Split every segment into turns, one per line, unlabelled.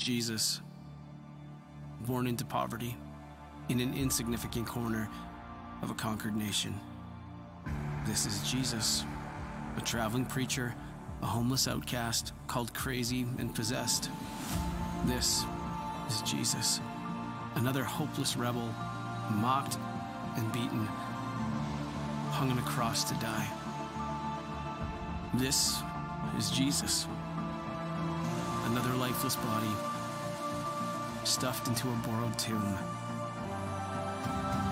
Jesus, born into poverty, in an insignificant corner of a conquered nation. This is Jesus, a traveling preacher, a homeless outcast, called crazy and possessed. This is Jesus, another hopeless rebel, mocked and beaten, hung on a cross to die. This is Jesus, another lifeless body, stuffed into a borrowed tomb,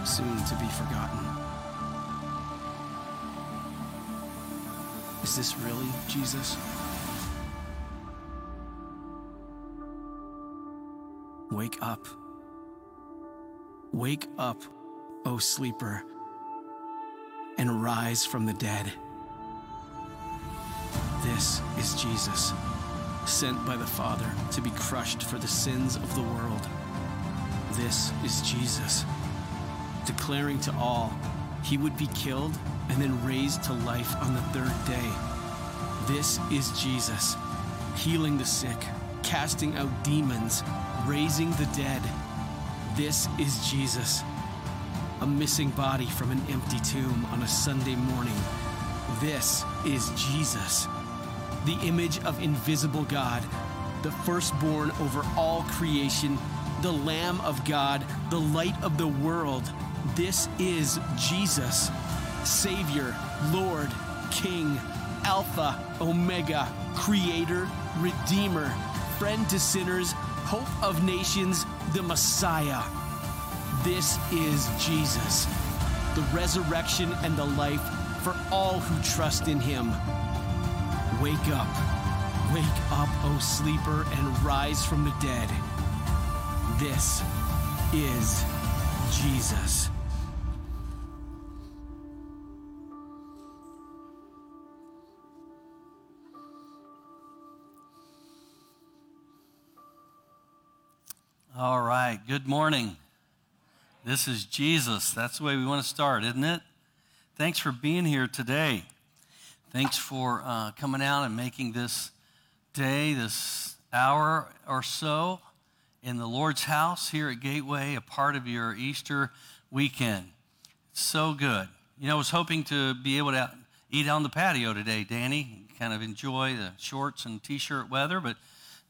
soon to be forgotten. Is this really Jesus? Wake up. Wake up, O sleeper, and rise from the dead. This is Jesus, sent by the Father to be crushed for the sins of the world. This is Jesus, declaring to all he would be killed and then raised to life on the third day. This is Jesus, healing the sick, casting out demons, raising the dead. This is Jesus, a missing body from an empty tomb on a Sunday morning. This is Jesus, the image of invisible God, the firstborn over all creation, the Lamb of God, the light of the world. This is Jesus, Savior, Lord, King, Alpha, Omega, Creator, Redeemer, friend to sinners, hope of nations, the Messiah. This is Jesus, the resurrection and the life for all who trust in him. Wake up, wake up, O sleeper, and rise from the dead. This is Jesus.
All right, good morning. This is Jesus. That's the way we want to start, isn't it? Thanks for being here today. Thanks for uh, coming out and making this day, this hour or so in the Lord's house here at Gateway a part of your Easter weekend. So good. You know, I was hoping to be able to eat on the patio today, Danny, kind of enjoy the shorts and t shirt weather, but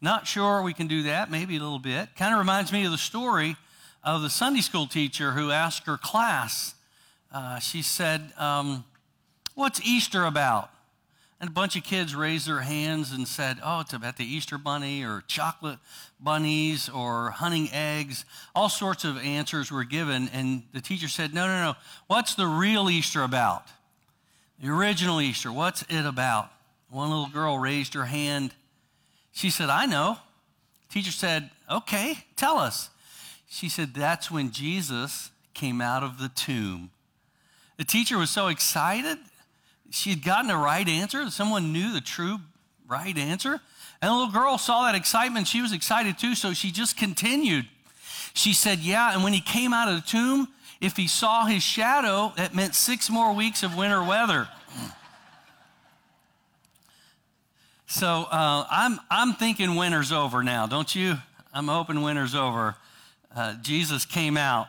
not sure we can do that, maybe a little bit. Kind of reminds me of the story of the Sunday school teacher who asked her class, uh, she said, um, What's Easter about? And a bunch of kids raised their hands and said, Oh, it's about the Easter bunny or chocolate bunnies or hunting eggs. All sorts of answers were given. And the teacher said, No, no, no. What's the real Easter about? The original Easter, what's it about? One little girl raised her hand she said, I know. Teacher said, Okay, tell us. She said, That's when Jesus came out of the tomb. The teacher was so excited. She had gotten the right answer. Someone knew the true right answer. And the little girl saw that excitement. She was excited too, so she just continued. She said, Yeah, and when he came out of the tomb, if he saw his shadow, that meant six more weeks of winter weather. So uh, I'm, I'm thinking winter's over now, don't you? I'm hoping winter's over. Uh, Jesus came out.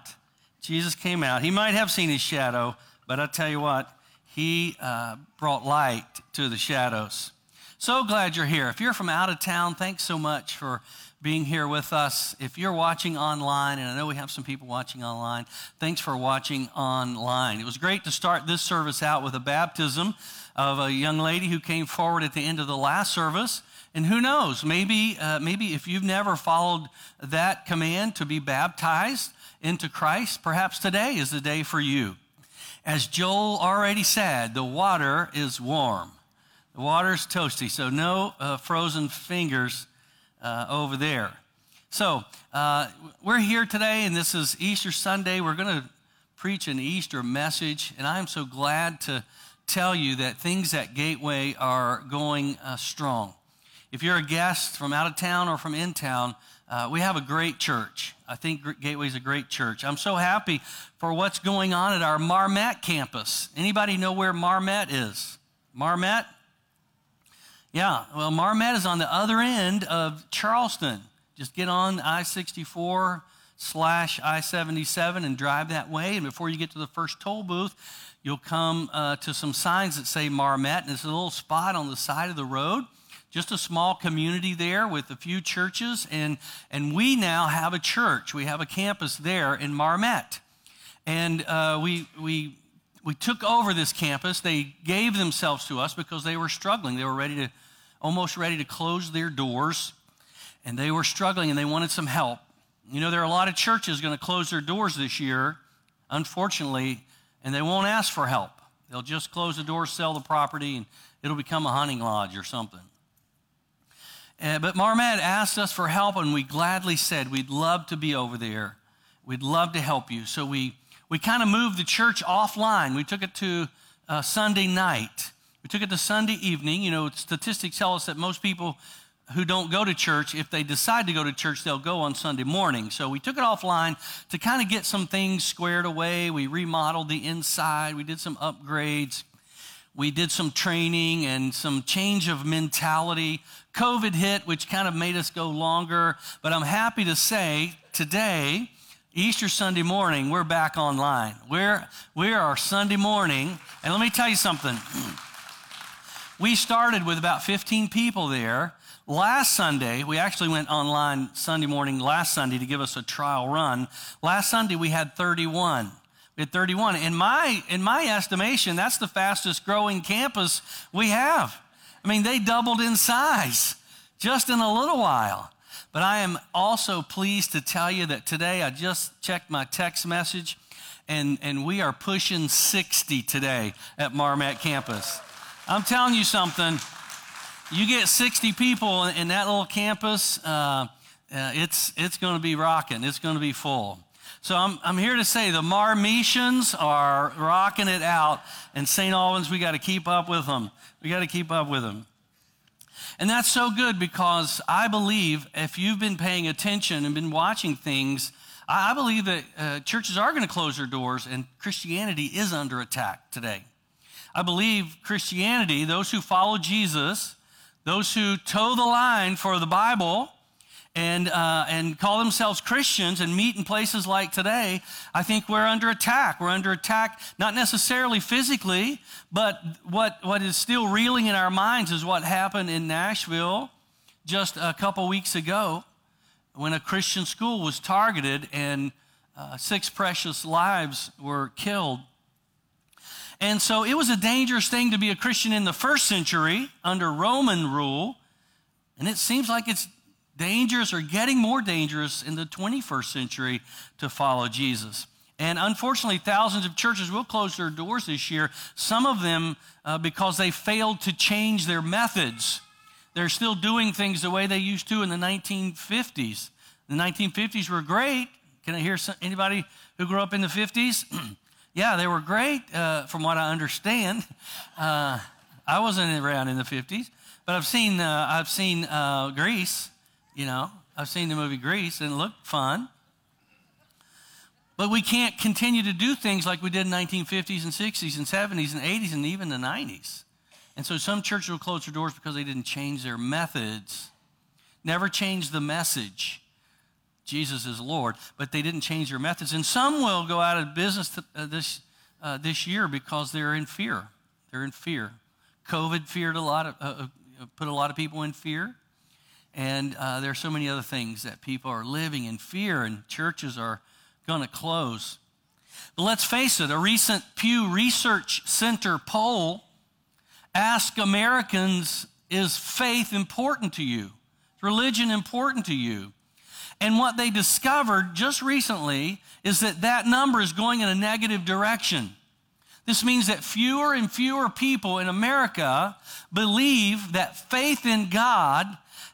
Jesus came out. He might have seen his shadow, but I tell you what, he uh, brought light to the shadows. So glad you're here. If you're from out of town, thanks so much for being here with us. If you're watching online, and I know we have some people watching online, thanks for watching online. It was great to start this service out with a baptism of a young lady who came forward at the end of the last service. And who knows, maybe, uh, maybe if you've never followed that command to be baptized into Christ, perhaps today is the day for you. As Joel already said, the water is warm. The water is toasty, so no uh, frozen fingers uh, over there. So, uh, we're here today, and this is Easter Sunday. We're going to preach an Easter message, and I'm so glad to tell you that things at Gateway are going uh, strong. If you're a guest from out of town or from in town, uh, we have a great church. I think Gateway is a great church. I'm so happy for what's going on at our Marmet campus. Anybody know where Marmet is? Marmet? Yeah, well, Marmet is on the other end of Charleston. Just get on I 64 slash I 77 and drive that way. And before you get to the first toll booth, you'll come uh, to some signs that say Marmet. And it's a little spot on the side of the road just a small community there with a few churches. And, and we now have a church. We have a campus there in Marmet. And uh, we, we, we took over this campus. They gave themselves to us because they were struggling. They were ready to, almost ready to close their doors. And they were struggling and they wanted some help. You know, there are a lot of churches going to close their doors this year, unfortunately, and they won't ask for help. They'll just close the doors, sell the property, and it'll become a hunting lodge or something. Uh, but Marmet asked us for help, and we gladly said we'd love to be over there. We'd love to help you. So we, we kind of moved the church offline. We took it to uh, Sunday night. We took it to Sunday evening. You know, statistics tell us that most people who don't go to church, if they decide to go to church, they'll go on Sunday morning. So we took it offline to kind of get some things squared away. We remodeled the inside, we did some upgrades, we did some training and some change of mentality. COVID hit, which kind of made us go longer. But I'm happy to say today, Easter Sunday morning, we're back online. We're, we are Sunday morning. And let me tell you something. We started with about 15 people there. Last Sunday, we actually went online Sunday morning last Sunday to give us a trial run. Last Sunday, we had 31 at 31. In my, in my estimation, that's the fastest growing campus we have. I mean, they doubled in size just in a little while. But I am also pleased to tell you that today I just checked my text message and, and we are pushing 60 today at Marmet campus. I'm telling you something. You get 60 people in that little campus, uh, uh, it's, it's going to be rocking. It's going to be full. So I'm, I'm here to say the Marmetians are rocking it out, and St. Albans, we got to keep up with them. We got to keep up with them. And that's so good because I believe if you've been paying attention and been watching things, I believe that uh, churches are going to close their doors and Christianity is under attack today. I believe Christianity, those who follow Jesus, those who toe the line for the Bible, and, uh, and call themselves Christians and meet in places like today, I think we're under attack. We're under attack, not necessarily physically, but what, what is still reeling in our minds is what happened in Nashville just a couple weeks ago when a Christian school was targeted and uh, six precious lives were killed. And so it was a dangerous thing to be a Christian in the first century under Roman rule. And it seems like it's dangerous or getting more dangerous in the 21st century to follow Jesus. And unfortunately, thousands of churches will close their doors this year, some of them uh, because they failed to change their methods. They're still doing things the way they used to in the 1950s. The 1950s were great. Can I hear some, anybody who grew up in the 50s? yeah, they were great, uh, from what I understand. Uh, I wasn't around in the 50s, but I've seen, uh, I've seen uh, Grease you know, I've seen the movie Grease and it looked fun. But we can't continue to do things like we did in 1950s and 60s and 70s and 80s and even the 90s. And so some churches will close their doors because they didn't change their methods, never change the message. Jesus is Lord, but they didn't change their methods. And some will go out of business uh, this, uh, this year because they're in fear. They're in fear. COVID feared a lot of, uh, uh put a lot of people in fear. And uh, there are so many other things that people are living in fear, and churches are going to close. But let's face it, a recent Pew Research Center poll asked Americans Is faith important to you? Is religion important to you? And what they discovered just recently is that that number is going in a negative direction. This means that fewer and fewer people in America believe that faith in God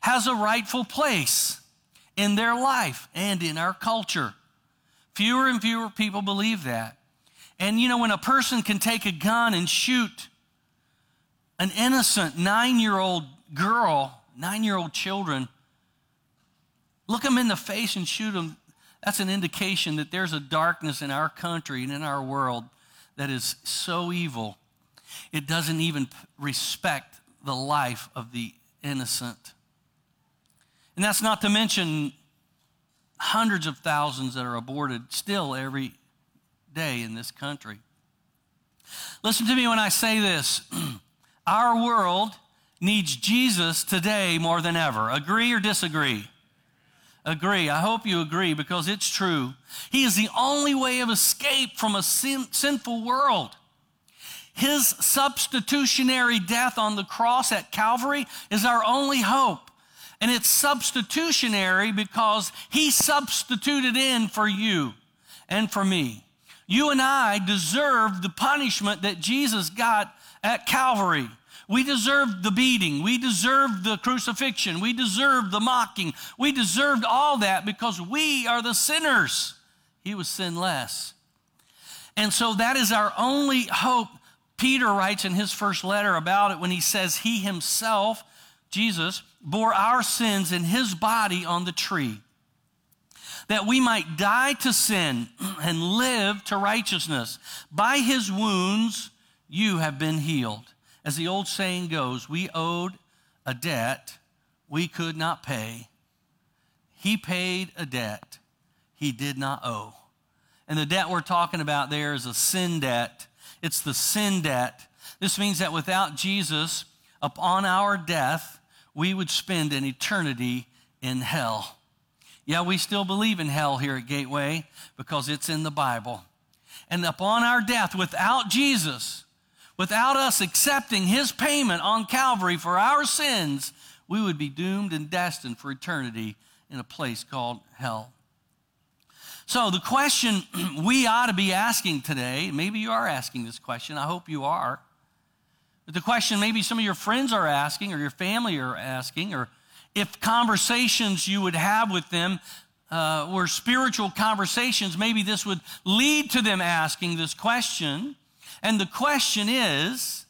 has a rightful place in their life and in our culture. Fewer and fewer people believe that. And you know, when a person can take a gun and shoot an innocent nine year old girl, nine year old children, look them in the face and shoot them, that's an indication that there's a darkness in our country and in our world that is so evil, it doesn't even respect the life of the innocent. And that's not to mention hundreds of thousands that are aborted still every day in this country. Listen to me when I say this. Our world needs Jesus today more than ever. Agree or disagree? Agree. I hope you agree because it's true. He is the only way of escape from a sin, sinful world. His substitutionary death on the cross at Calvary is our only hope. And it's substitutionary because he substituted in for you and for me. You and I deserve the punishment that Jesus got at Calvary. We deserved the beating. We deserved the crucifixion. We deserved the mocking. We deserved all that because we are the sinners. He was sinless. And so that is our only hope. Peter writes in his first letter about it when he says, He himself, Jesus, bore our sins in his body on the tree, that we might die to sin and live to righteousness. By his wounds, you have been healed. As the old saying goes, we owed a debt we could not pay. He paid a debt he did not owe. And the debt we're talking about there is a sin debt. It's the sin debt. This means that without Jesus, upon our death, we would spend an eternity in hell. Yeah, we still believe in hell here at Gateway because it's in the Bible. And upon our death, without Jesus, without us accepting his payment on Calvary for our sins, we would be doomed and destined for eternity in a place called hell. So, the question we ought to be asking today, maybe you are asking this question, I hope you are. The question maybe some of your friends are asking, or your family are asking, or if conversations you would have with them uh, were spiritual conversations, maybe this would lead to them asking this question. And the question is,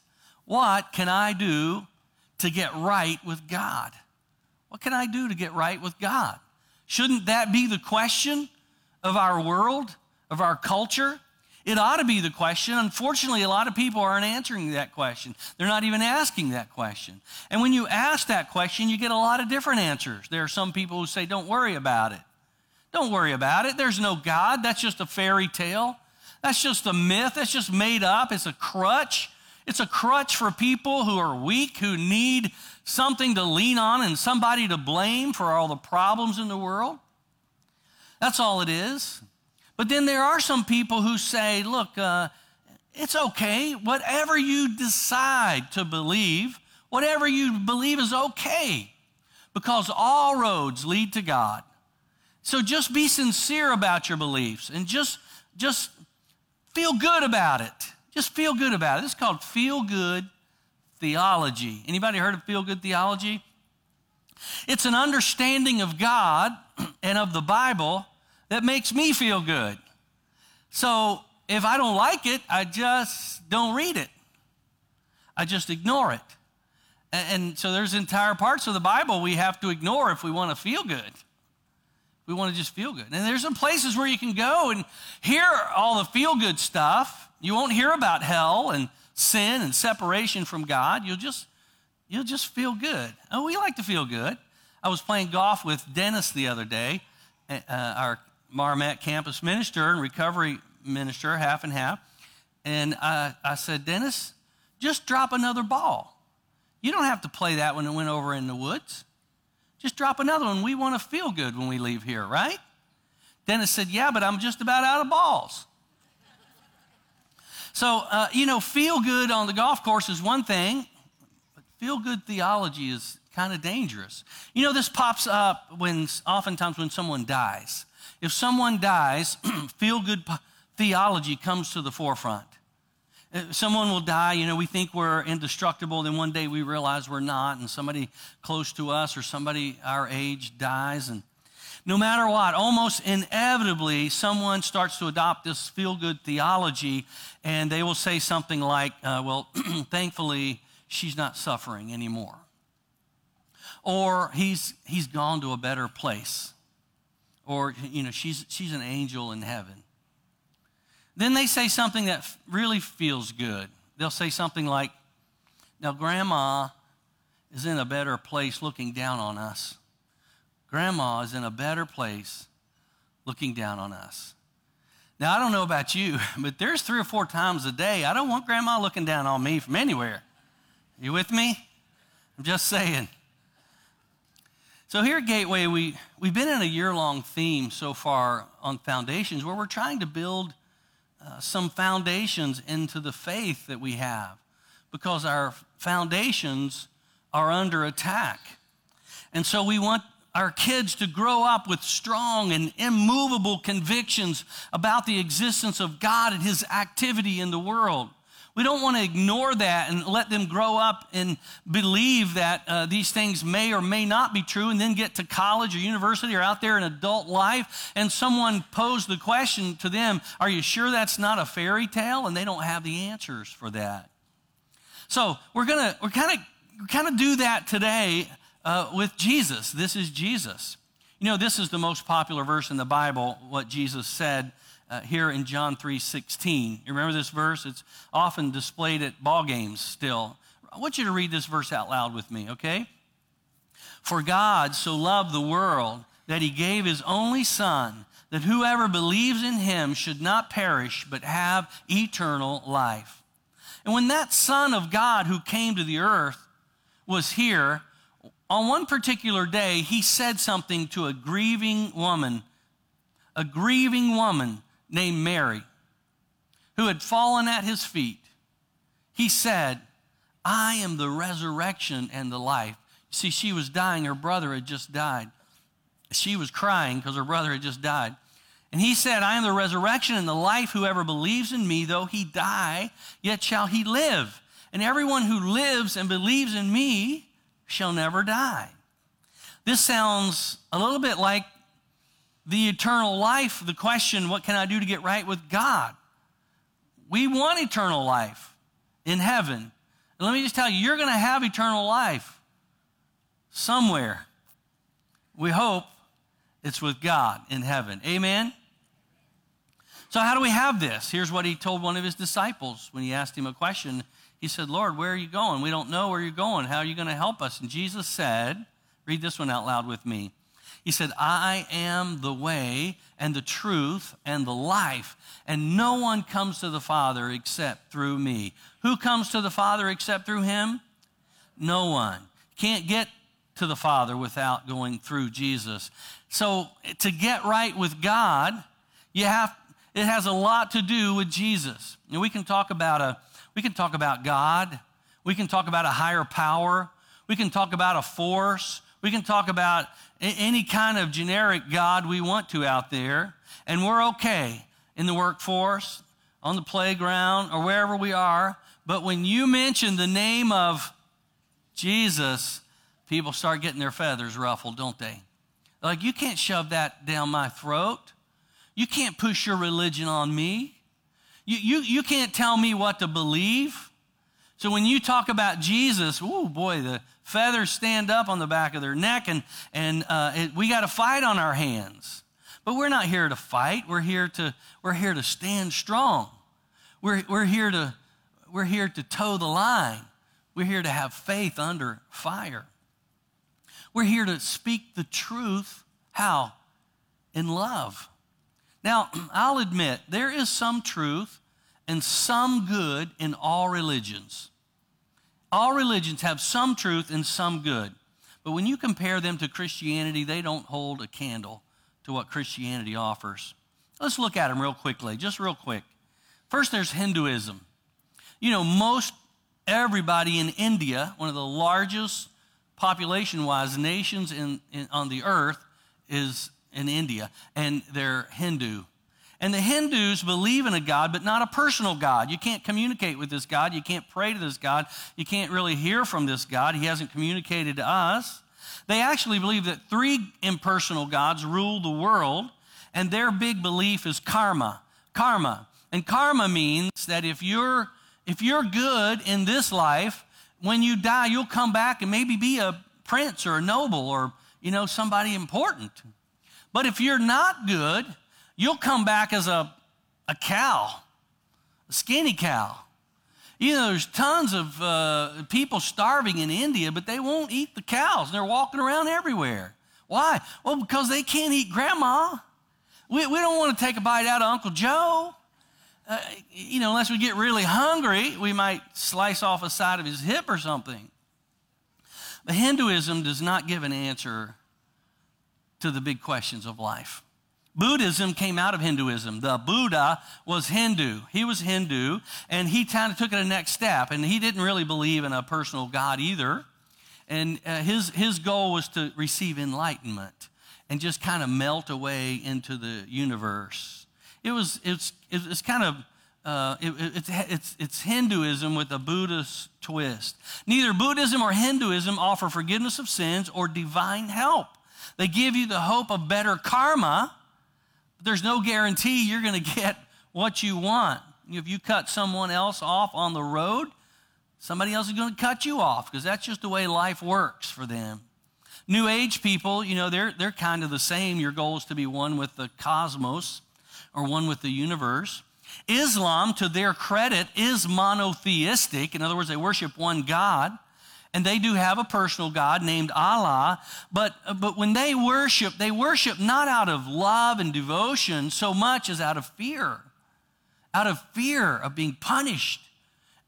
what can I do to get right with God? What can I do to get right with God? Shouldn't that be the question of our world, of our culture? It ought to be the question. Unfortunately, a lot of people aren't answering that question. They're not even asking that question. And when you ask that question, you get a lot of different answers. There are some people who say, Don't worry about it. Don't worry about it. There's no God. That's just a fairy tale. That's just a myth. That's just made up. It's a crutch. It's a crutch for people who are weak, who need something to lean on and somebody to blame for all the problems in the world. That's all it is. But then there are some people who say, look, uh, it's okay. Whatever you decide to believe, whatever you believe is okay because all roads lead to God. So just be sincere about your beliefs and just, just feel good about it. Just feel good about it. It's called feel good theology. Anybody heard of feel good theology? It's an understanding of God and of the Bible that makes me feel good. So if I don't like it, I just don't read it. I just ignore it. And, so there's entire parts of the Bible we have to ignore if we want to feel good. We want to just feel good. And there's some places where you can go and hear all the feel good stuff. You won't hear about hell and sin and separation from God. You'll just you'll just feel good. Oh, we like to feel good. I was playing golf with Dennis the other day, uh, our Marmet campus minister and recovery minister, half and half. And I, I said, Dennis, just drop another ball. You don't have to play that when it went over in the woods. Just drop another one. We want to feel good when we leave here, right? Dennis said, Yeah, but I'm just about out of balls. So, uh, you know, feel good on the golf course is one thing, but feel good theology is kind of dangerous. You know, this pops up when oftentimes when someone dies. If someone dies, feel good theology comes to the forefront. Uh, someone will die, you know, we think we're indestructible, then one day we realize we're not, and somebody close to us or somebody our age dies. And no matter what, almost inevitably, someone starts to adopt this feel good theology, and they will say something like, uh, Well, thankfully, she's not suffering anymore. Or he's, he's gone to a better place. Or, you know, she's, she's an angel in heaven. Then they say something that really feels good. They'll say something like, Now, grandma is in a better place looking down on us. grandma is in a better place looking down on us. Now, I don't know about you, but there's three or four times a day I don't want grandma looking down on me from anywhere. You with me? I'm just saying. So, here at Gateway, we, we've been in a year long theme so far on foundations where we're trying to build uh, some foundations into the faith that we have because our foundations are under attack. And so, we want our kids to grow up with strong and immovable convictions about the existence of God and His activity in the world. We don't want to ignore that and let them grow up and believe that uh, these things may or may not be true and then get to college or university or out there in adult life and someone posed the question to them, Are you sure that's not a fairy tale? And they don't have the answers for that. So we're going to, we're kind of, kind of do that today uh, with Jesus. This is Jesus. You know, this is the most popular verse in the Bible, what Jesus said uh, here in John 3:16. You remember this verse? It's often displayed at ball games still. I want you to read this verse out loud with me, okay? For God so loved the world that he gave his only Son, that whoever believes in him should not perish, but have eternal life. And when that Son of God who came to the earth was here, on one particular day, he said something to a grieving woman, a grieving woman named Mary, who had fallen at his feet. He said, I am the resurrection and the life. See, she was dying. Her brother had just died. She was crying because her brother had just died. And he said, I am the resurrection and the life. Whoever believes in me, though he die, yet shall he live. And everyone who lives and believes in me shall never die. This sounds a little bit like the eternal life, the question, what can I do to get right with God? We want eternal life in heaven. And let me just tell you, you're going to have eternal life somewhere. We hope it's with God in heaven. Amen? So, how do we have this? Here's what he told one of his disciples when he asked him a question. He said, Lord, where are you going? We don't know where you're going. How are you going to help us? And Jesus said, Read this one out loud with me. He said, I am the way and the truth and the life, and no one comes to the Father except through me. Who comes to the Father except through him? No one. Can't get to the Father without going through Jesus. So to get right with God, you have it has a lot to do with Jesus. And we can talk about a we can talk about God, we can talk about a higher power, we can talk about a force, we can talk about any kind of generic God we want to out there, and we're okay in the workforce, on the playground, or wherever we are. But when you mention the name of Jesus, people start getting their feathers ruffled, don't they? Like, you can't shove that down my throat. You can't push your religion on me. You, you, you can't tell me what to believe. So when you talk about Jesus, oh boy, the feathers stand up on the back of their neck, and, and uh, it, we got a fight on our hands. But we're not here to fight. We're here to, we're here to stand strong. We're, we're, here to, we're here to toe the line. We're here to have faith under fire. We're here to speak the truth. How? In love. Now, I'll admit, there is some truth and some good in all religions. All religions have some truth and some good. But when you compare them to Christianity, they don't hold a candle to what Christianity offers. Let's look at them real quickly, just real quick. First, there's Hinduism. You know, most everybody in India, one of the largest population wise nations in, in, on the earth, is in India, and they're Hindu. And the Hindus believe in a God, but not a personal God. You can't communicate with this God. You can't pray to this God. You can't really hear from this God. He hasn't communicated to us. They actually believe that three impersonal gods rule the world, and their big belief is karma. Karma. And karma means that if you're if you're good in this life, when you die, you'll come back and maybe be a prince or a noble or you know somebody important. But if you're not good, you'll come back as a, a cow, a skinny cow. You know, there's tons of uh, people starving in India, but they won't eat the cows. They're walking around everywhere. Why? Well, because they can't eat grandma. We, we don't want to take a bite out of Uncle Joe. Uh, you know, unless we get really hungry, we might slice off a side of his hip or something. But Hinduism does not give an answer to the big questions of life. Buddhism came out of Hinduism. The Buddha was Hindu. He was Hindu, and he kind of took it a next step. And he didn't really believe in a personal God either. And uh, his, his goal was to receive enlightenment and just kind of melt away into the universe. It was, it's, it's kind of, uh, it, it's, it's, it's Hinduism with a Buddhist twist. Neither Buddhism or Hinduism offer forgiveness of sins or divine help. They give you the hope of better karma, there's no guarantee you're going to get what you want. If you cut someone else off on the road, somebody else is going to cut you off because that's just the way life works for them. New Age people, you know, they're, they're kind of the same. Your goal is to be one with the cosmos or one with the universe. Islam, to their credit, is monotheistic. In other words, they worship one God. And they do have a personal God named Allah. But, but when they worship, they worship not out of love and devotion so much as out of fear. Out of fear of being punished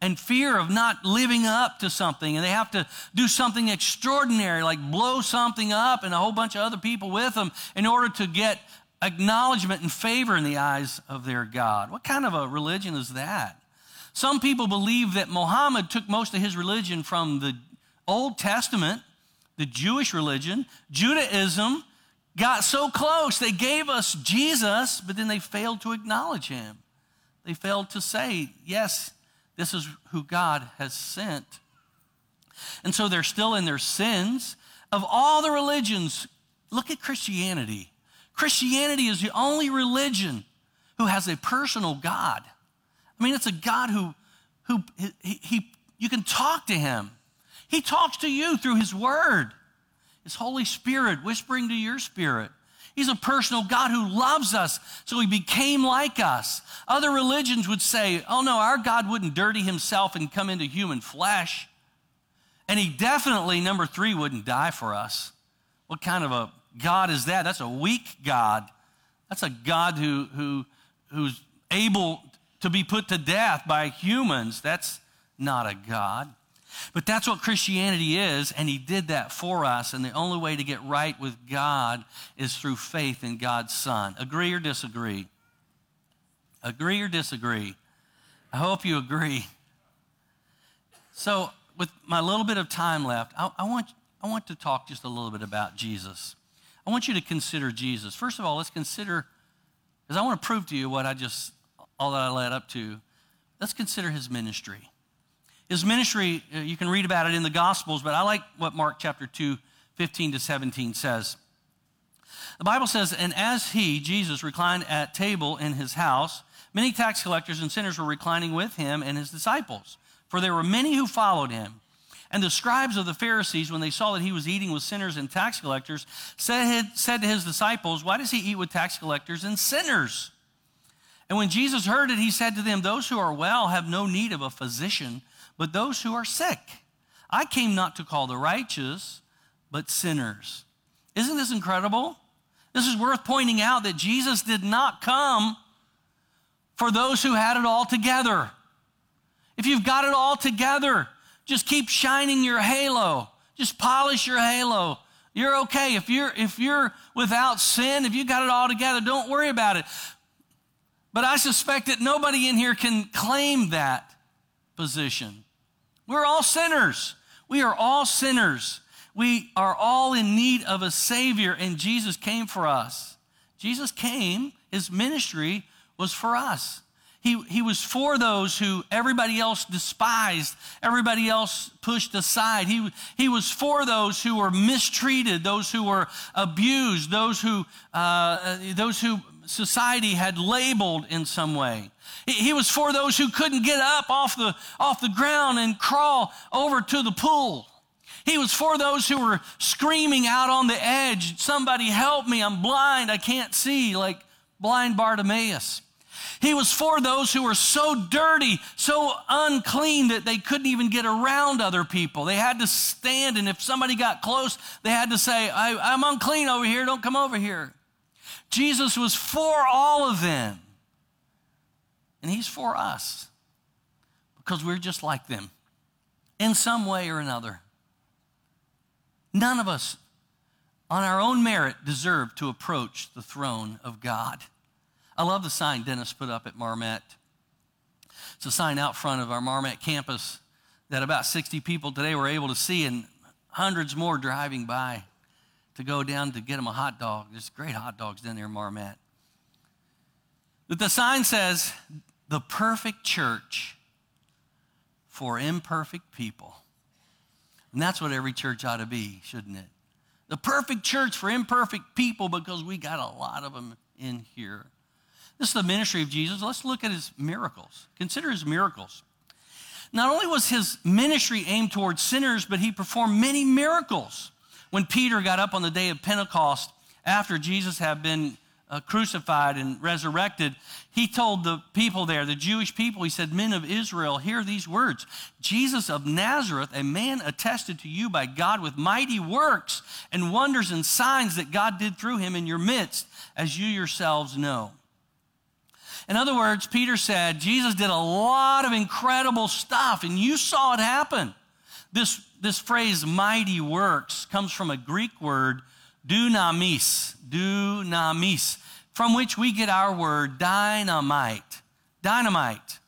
and fear of not living up to something. And they have to do something extraordinary, like blow something up and a whole bunch of other people with them in order to get acknowledgement and favor in the eyes of their God. What kind of a religion is that? Some people believe that Muhammad took most of his religion from the Old Testament, the Jewish religion. Judaism got so close, they gave us Jesus, but then they failed to acknowledge him. They failed to say, yes, this is who God has sent. And so they're still in their sins. Of all the religions, look at Christianity. Christianity is the only religion who has a personal God. I mean, it's a God who, who he, he, you can talk to him. He talks to you through his word, his Holy Spirit whispering to your spirit. He's a personal God who loves us, so he became like us. Other religions would say, oh no, our God wouldn't dirty himself and come into human flesh. And he definitely, number three, wouldn't die for us. What kind of a God is that? That's a weak God. That's a God who, who, who's able to be put to death by humans. That's not a God. But that's what Christianity is, and He did that for us. And the only way to get right with God is through faith in God's Son. Agree or disagree? Agree or disagree? I hope you agree. So, with my little bit of time left, I, I, want, I want to talk just a little bit about Jesus. I want you to consider Jesus. First of all, let's consider, because I want to prove to you what I just, all that I led up to, let's consider his ministry. His ministry, uh, you can read about it in the Gospels, but I like what Mark chapter 2, 15 to 17 says. The Bible says, And as he, Jesus, reclined at table in his house, many tax collectors and sinners were reclining with him and his disciples, for there were many who followed him. And the scribes of the Pharisees, when they saw that he was eating with sinners and tax collectors, said, said to his disciples, Why does he eat with tax collectors and sinners? And when Jesus heard it, he said to them, Those who are well have no need of a physician but those who are sick. I came not to call the righteous, but sinners. Isn't this incredible? This is worth pointing out that Jesus did not come for those who had it all together. If you've got it all together, just keep shining your halo. Just polish your halo. You're okay. If you're if you're without sin, if you got it all together, don't worry about it. But I suspect that nobody in here can claim that position. We're all sinners. We are all sinners. We are all in need of a Savior, and Jesus came for us. Jesus came, his ministry was for us. He, he was for those who everybody else despised, everybody else pushed aside. He, he was for those who were mistreated, those who were abused, those who, uh, those who society had labeled in some way. He was for those who couldn't get up off the, off the ground and crawl over to the pool. He was for those who were screaming out on the edge, Somebody help me, I'm blind, I can't see, like blind Bartimaeus. He was for those who were so dirty, so unclean that they couldn't even get around other people. They had to stand, and if somebody got close, they had to say, I, am unclean over here, don't come over here. Jesus was for all of them. And He's for us because we're just like them in some way or another. None of us, on our own merit, deserve to approach the throne of God. I love the sign Dennis put up at Marmet. It's a sign out front of our Marmet campus that about 60 people today were able to see, and hundreds more driving by to go down to get him a hot dog. There's great hot dogs down there in Marmet. But the sign says, the perfect church for imperfect people. And that's what every church ought to be, shouldn't it? The perfect church for imperfect people because we got a lot of them in here. This is the ministry of Jesus. Let's look at his miracles. Consider his miracles. Not only was his ministry aimed towards sinners, but he performed many miracles. When Peter got up on the day of Pentecost after Jesus had been uh, crucified and resurrected, he told the people there, the Jewish people, he said, Men of Israel, hear these words Jesus of Nazareth, a man attested to you by God with mighty works and wonders and signs that God did through him in your midst, as you yourselves know. In other words, Peter said, Jesus did a lot of incredible stuff, and you saw it happen. This, this phrase, mighty works, comes from a Greek word, dunamis, dunamis, from which we get our word dynamite. Dynamite.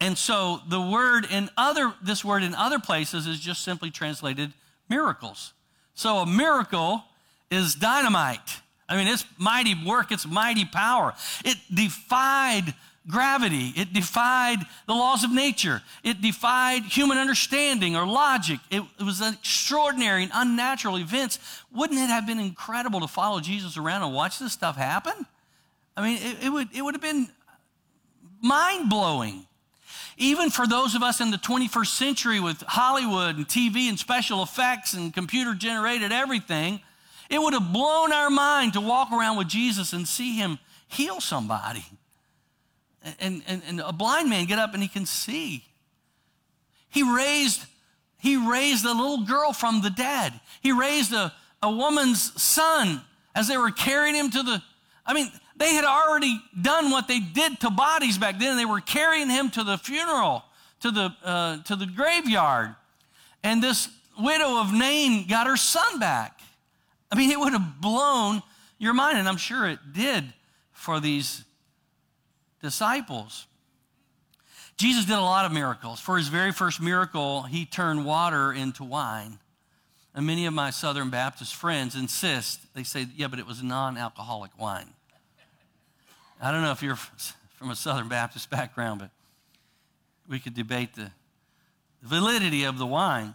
And so the word in other, this word in other places is just simply translated miracles. So a miracle is dynamite. I mean, it's mighty work, it's mighty power. It defied gravity, it defied the laws of nature, it defied human understanding or logic. It, it was an extraordinary and unnatural events. Wouldn't it have been incredible to follow Jesus around and watch this stuff happen? I mean, it, it would, it would have been mind blowing. Even for those of us in the 21st century with Hollywood and TV and special effects and computer generated everything, it would have blown our mind to walk around with Jesus and see him heal somebody. And, and, and a blind man get up and he can see. He raised, he raised a little girl from the dead. He raised a, a woman's son as they were carrying him to the, I mean, they had already done what they did to bodies back then. They were carrying him to the funeral, to the, uh, to the graveyard. And this widow of Nain got her son back. I mean, it would have blown your mind, and I'm sure it did for these disciples. Jesus did a lot of miracles. For his very first miracle, he turned water into wine. And many of my Southern Baptist friends insist, they say, yeah, but it was non alcoholic wine. I don't know if you're from a Southern Baptist background, but we could debate the validity of the wine.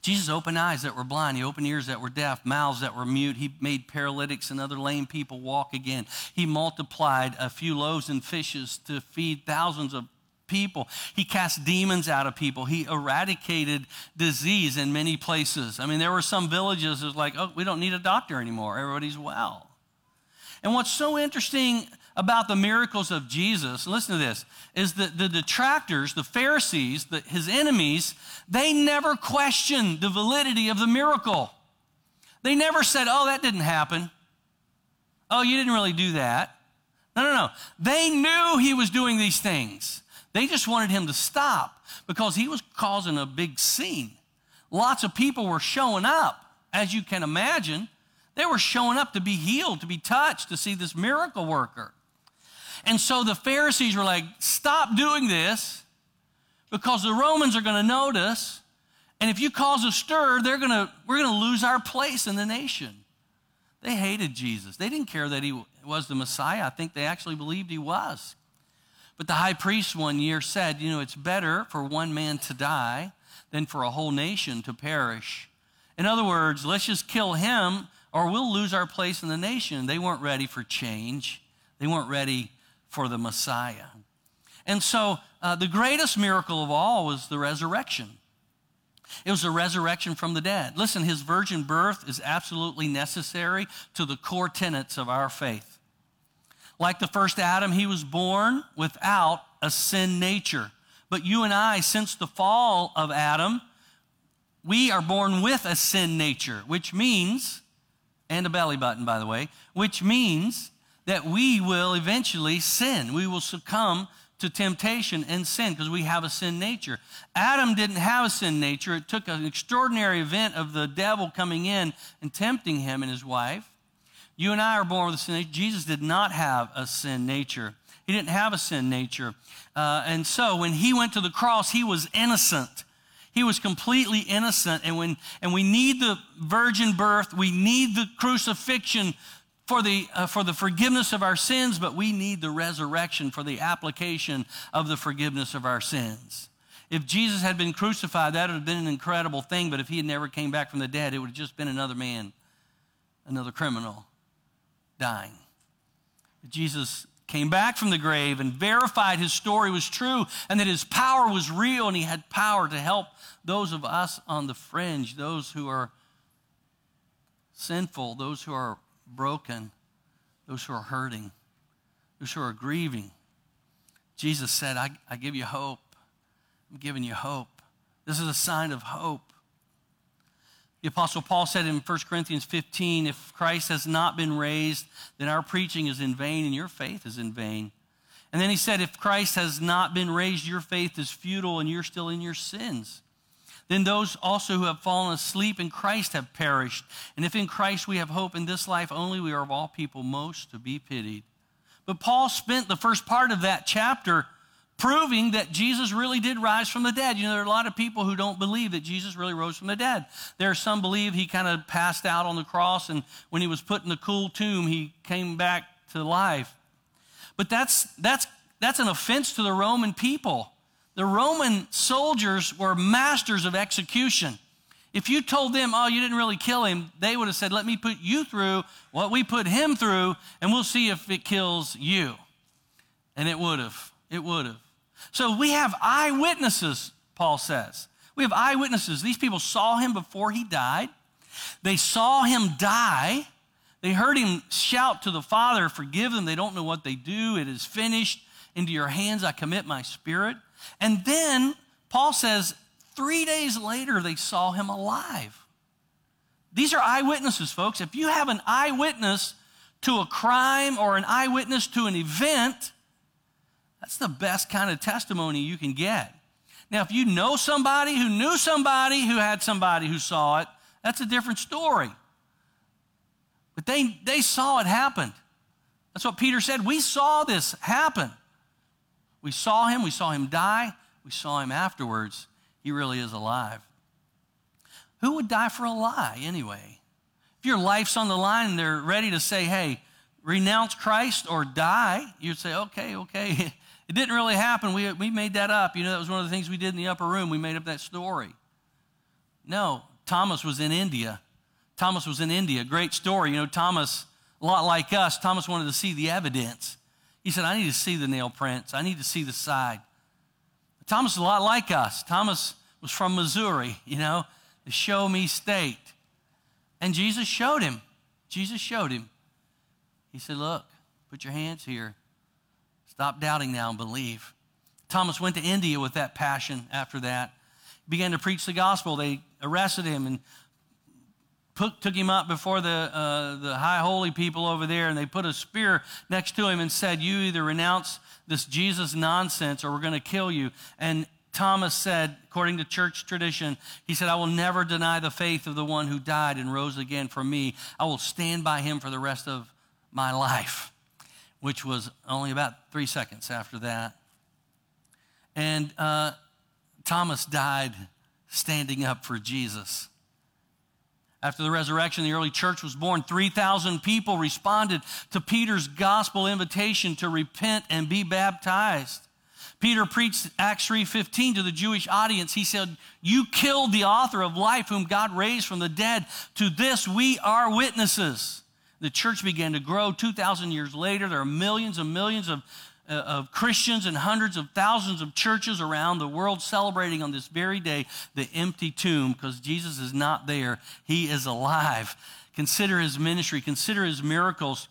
Jesus opened eyes that were blind. He opened ears that were deaf, mouths that were mute. He made paralytics and other lame people walk again. He multiplied a few loaves and fishes to feed thousands of people. He cast demons out of people. He eradicated disease in many places. I mean, there were some villages that was like, oh, we don't need a doctor anymore. Everybody's well. And what's so interesting about the miracles of Jesus, listen to this, is that the detractors, the Pharisees, the, his enemies, they never questioned the validity of the miracle. They never said, oh, that didn't happen. Oh, you didn't really do that. No, no, no. They knew he was doing these things. They just wanted him to stop because he was causing a big scene. Lots of people were showing up, as you can imagine. They were showing up to be healed, to be touched, to see this miracle worker. And so the Pharisees were like, stop doing this because the Romans are going to notice. And if you cause a stir, they're going to, we're going to lose our place in the nation. They hated Jesus. They didn't care that he was the Messiah. I think they actually believed he was. But the high priest one year said, you know, it's better for one man to die than for a whole nation to perish. In other words, let's just kill him or we'll lose our place in the nation. They weren't ready for change. They weren't ready for the Messiah. And so uh, the greatest miracle of all was the resurrection. It was a resurrection from the dead. Listen, his virgin birth is absolutely necessary to the core tenets of our faith. Like the first Adam, he was born without a sin nature. But you and I, since the fall of Adam, we are born with a sin nature, which means, and a belly button, by the way, which means that we will eventually sin. We will succumb to temptation and sin because we have a sin nature. Adam didn't have a sin nature. It took an extraordinary event of the devil coming in and tempting him and his wife. You and I are born with a sin nature. Jesus did not have a sin nature. He didn't have a sin nature. Uh, and so when he went to the cross, he was innocent. He was completely innocent. And, when, and we need the virgin birth, we need the crucifixion for the, uh, for the forgiveness of our sins, but we need the resurrection for the application of the forgiveness of our sins. If Jesus had been crucified, that would have been an incredible thing, but if he had never came back from the dead, it would have just been another man, another criminal dying. Jesus came back from the grave and verified his story was true and that his power was real and he had power to help those of us on the fringe, those who are sinful, those who are broken, those who are hurting, those who are grieving. Jesus said, I, I give you hope. I'm giving you hope. This is a sign of hope. The Apostle Paul said in 1 Corinthians 15, if Christ has not been raised, then our preaching is in vain and your faith is in vain. And then he said, if Christ has not been raised, your faith is futile and you're still in your sins. Then those also who have fallen asleep in Christ have perished. And if in Christ we have hope in this life only, we are of all people most to be pitied. But Paul spent the first part of that chapter proving that Jesus really did rise from the dead. You know, there are a lot of people who don't believe that Jesus really rose from the dead. There are some believe he kind of passed out on the cross, and when he was put in the cool tomb, he came back to life. But that's, that's, that's an offense to the Roman people. The Roman soldiers were masters of execution. If you told them, oh, you didn't really kill him, they would have said, let me put you through what we put him through, and we'll see if it kills you. And it would have. It would have. So we have eyewitnesses, Paul says. We have eyewitnesses. These people saw him before he died, they saw him die. They heard him shout to the Father, Forgive them. They don't know what they do. It is finished. Into your hands I commit my spirit. And then Paul says, three days later, they saw him alive. These are eyewitnesses, folks. If you have an eyewitness to a crime or an eyewitness to an event, that's the best kind of testimony you can get. Now, if you know somebody who knew somebody who had somebody who saw it, that's a different story. But they, they saw it happen. That's what Peter said. We saw this happen. We saw him, we saw him die, we saw him afterwards. He really is alive. Who would die for a lie anyway? If your life's on the line and they're ready to say, hey, renounce Christ or die, you'd say, okay, okay. It didn't really happen. We, we made that up. You know, that was one of the things we did in the upper room. We made up that story. No, Thomas was in India. Thomas was in India. Great story. You know, Thomas, a lot like us, Thomas wanted to see the evidence. He said, I need to see the nail prints. I need to see the side. Thomas is a lot like us. Thomas was from Missouri, you know, the show me state. And Jesus showed him. Jesus showed him. He said, Look, put your hands here. Stop doubting now and believe. Thomas went to India with that passion after that. Began to preach the gospel. They arrested him and put, took him up before the, uh, the high holy people over there, and they put a spear next to him and said, You either renounce this Jesus nonsense or we're going to kill you. And Thomas said, according to church tradition, he said, I will never deny the faith of the one who died and rose again for me. I will stand by him for the rest of my life, which was only about three seconds after that. And uh, Thomas died standing up for Jesus. After the resurrection, the early church was born. 3,000 people responded to Peter's gospel invitation to repent and be baptized. Peter preached Acts 3:15 to the Jewish audience. He said, "You killed the author of life whom God raised from the dead. To this we are witnesses." The church began to grow 2000 years later. There are millions and millions of Uh, of Christians and hundreds of thousands of churches around the world celebrating on this very day the empty tomb because Jesus is not there. He is alive. Consider his ministry, consider his miracles.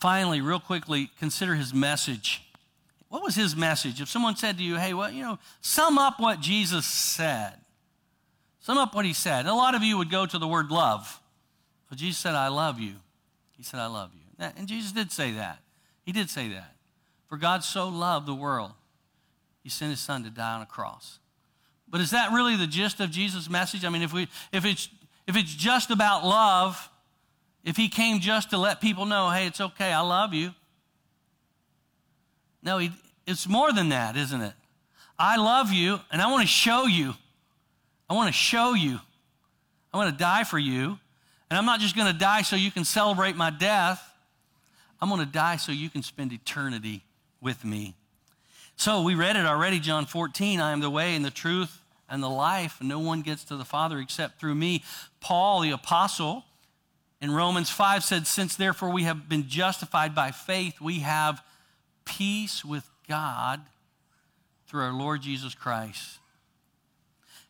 finally, real quickly, consider his message. What was his message? If someone said to you, hey, well, you know, sum up what Jesus said, sum up what he said. And a lot of you would go to the word love. But Jesus said, I love you. He said, I love you. And Jesus did say that. He did say that. For God so loved the world, he sent his son to die on a cross. But is that really the gist of Jesus' message? I mean, if, we, if, it's, if it's just about love, if he came just to let people know, hey, it's okay, I love you. No, he, it's more than that, isn't it? I love you, and I want to show you. I want to show you. I want to die for you. And I'm not just going to die so you can celebrate my death. I'm going to die so you can spend eternity with me. So we read it already, John 14. I am the way and the truth and the life. No one gets to the Father except through me. Paul, the apostle, in Romans 5 said, Since therefore we have been justified by faith, we have peace with God through our Lord Jesus Christ.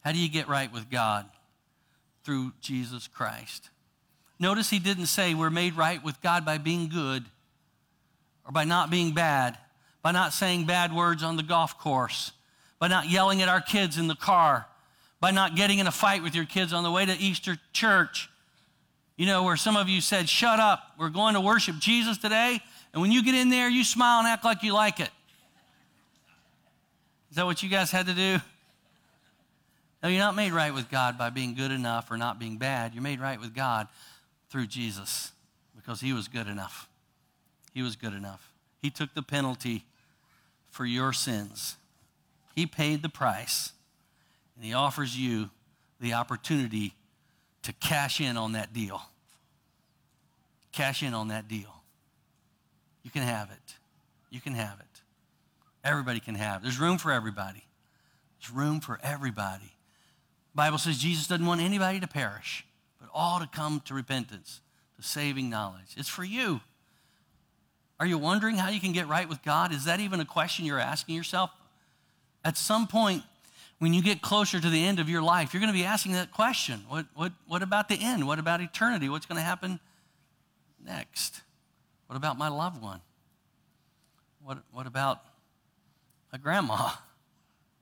How do you get right with God? Through Jesus Christ. Notice he didn't say we're made right with God by being good or by not being bad, by not saying bad words on the golf course, by not yelling at our kids in the car, by not getting in a fight with your kids on the way to Easter church, you know, where some of you said, Shut up, we're going to worship Jesus today. And when you get in there, you smile and act like you like it. Is that what you guys had to do? No, you're not made right with God by being good enough or not being bad. You're made right with God through Jesus because He was good enough. He was good enough. He took the penalty for your sins, He paid the price, and He offers you the opportunity to cash in on that deal. Cash in on that deal. You can have it. You can have it. Everybody can have it. There's room for everybody. There's room for everybody. The Bible says Jesus doesn't want anybody to perish, but all to come to repentance, to saving knowledge. It's for you. Are you wondering how you can get right with God? Is that even a question you're asking yourself? At some point, when you get closer to the end of your life, you're going to be asking that question what, what, what about the end? What about eternity? What's going to happen next? What about my loved one? What, what about my grandma?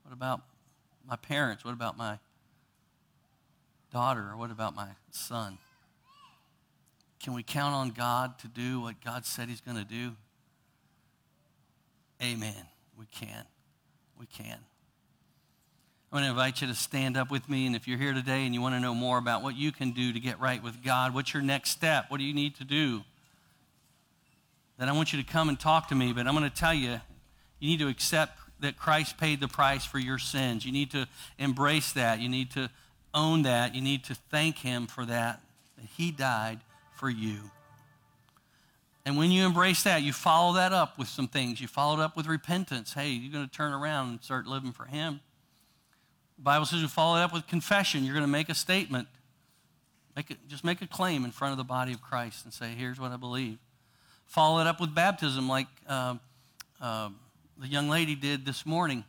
What about my parents? What about my daughter? What about my son? Can we count on God to do what God said He's going to do? Amen. We can. We can. I want to invite you to stand up with me. And if you're here today and you want to know more about what you can do to get right with God, what's your next step? What do you need to do? Then I want you to come and talk to me. But I'm going to tell you, you need to accept that Christ paid the price for your sins. You need to embrace that. You need to own that. You need to thank Him for that, that He died for you. And when you embrace that, you follow that up with some things. You follow it up with repentance. Hey, you're going to turn around and start living for Him. The Bible says you follow it up with confession. You're going to make a statement. Make it, just make a claim in front of the body of Christ and say, here's what I believe. Follow it up with baptism, like uh, uh, the young lady did this morning,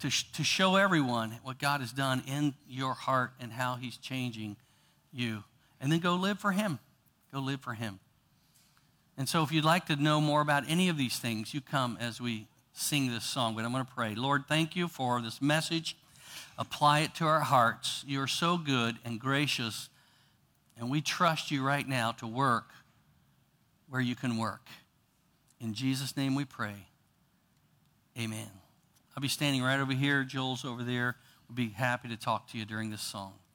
to, sh- to show everyone what God has done in your heart and how He's changing you. And then go live for Him. Go live for Him. And so, if you'd like to know more about any of these things, you come as we sing this song, but I'm going to pray. Lord, thank you for this message. Apply it to our hearts. You are so good and gracious, and we trust you right now to work where you can work. In Jesus' name we pray. Amen. I'll be standing right over here. Joel's over there. We'll be happy to talk to you during this song.